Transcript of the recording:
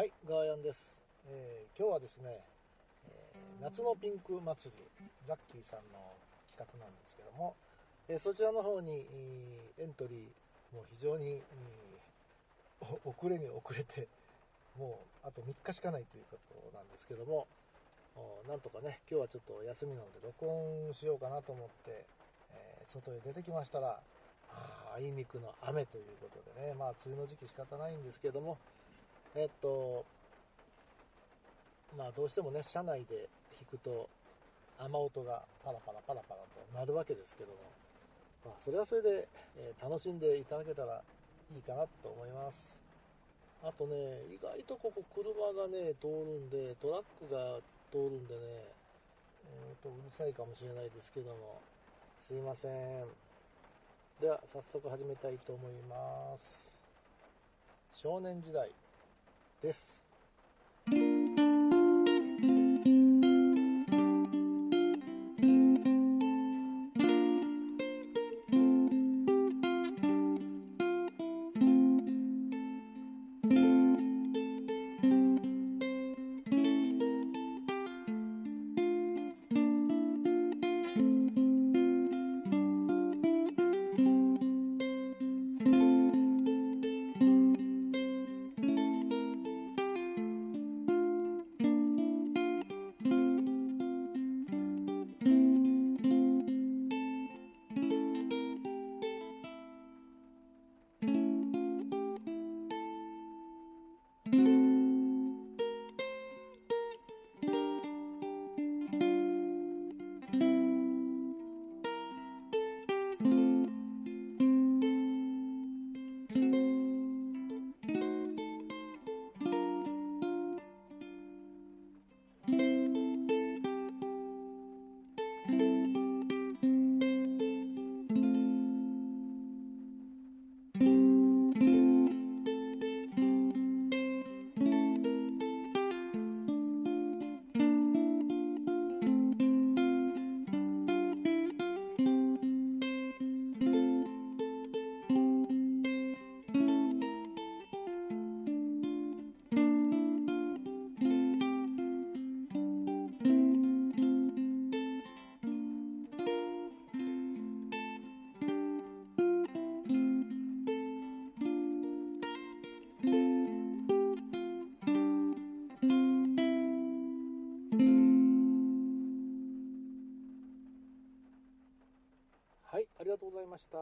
はい、ガーヤンです。えー今日はですね、えー夏のピンク祭り、ザッキーさんの企画なんですけども、えーそちらの方に、エントリー、も非常に、遅れに遅れて、もうあと3日しかないということなんですけども、なんとかね、今日はちょっと休みなので録音しようかなと思って、えー外へ出てきましたら、ああいにくの雨ということでね、まあ梅雨の時期仕方ないんですけども、えっと、まあどうしてもね、車内で弾くと雨音がパラパラパラパラとなるわけですけども、まあそれはそれで、えー楽しんでいただけたらいいかなと思います。あとね、意外とここ車がね、通るんで、トラックが通るんでね、えーとうるさいかもしれないですけども、すいません。では早速始めたいと思います。少年時代です。はい、ありがとうございました。